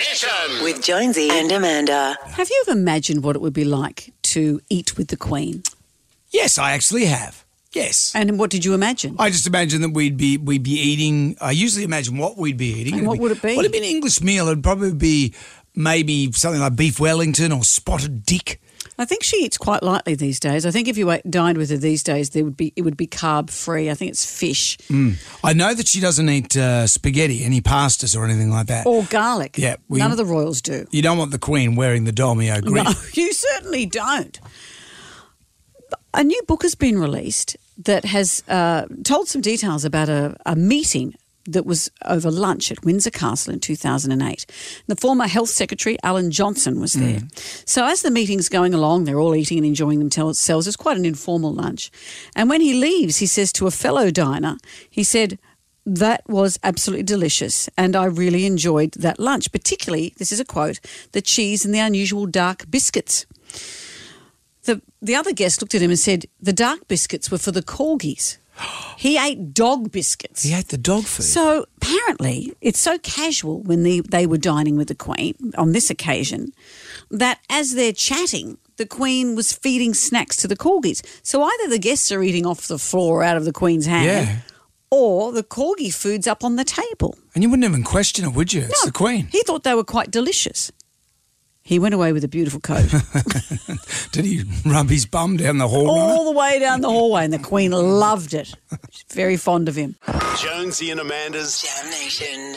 Mission. With Jonesy and Amanda. Have you ever imagined what it would be like to eat with the Queen? Yes, I actually have. Yes. And what did you imagine? I just imagine that we'd be we'd be eating. I usually imagine what we'd be eating. And It'd what would it be? Well, it'd be an English meal. It'd probably be maybe something like beef Wellington or spotted dick. I think she eats quite lightly these days. I think if you ate, dined with her these days, there would be it would be carb free. I think it's fish I know that she doesn't eat uh, spaghetti, any pastas or anything like that. or garlic. Yeah, we- none of the royals do. You don't want the Queen wearing the Dolmio grip. No, you certainly don't. A new book has been released that has uh, told some details about a, a meeting that was over lunch at Windsor Castle in 2008. The former Health Secretary, Alan Johnson, was there. Mm. So, as the meeting's going along, they're all eating and enjoying themselves. It's quite an informal lunch. And when he leaves, he says to a fellow diner, he said, that was absolutely delicious, and I really enjoyed that lunch, particularly, this is a quote, the cheese and the unusual dark biscuits. The, the other guest looked at him and said, The dark biscuits were for the corgis. He ate dog biscuits. He ate the dog food. So apparently, it's so casual when they, they were dining with the Queen on this occasion that as they're chatting, the Queen was feeding snacks to the corgis. So either the guests are eating off the floor out of the Queen's hand, Yeah. or the corgi food's up on the table. and you wouldn't even question it, would you? It's the Queen. He thought they were quite delicious. He went away with a beautiful coat Did he rub his bum down the hall? runner? all the way down the hallway, and the Queen loved it. She's very fond of him. Jonesy and Amanda's Jam Nation.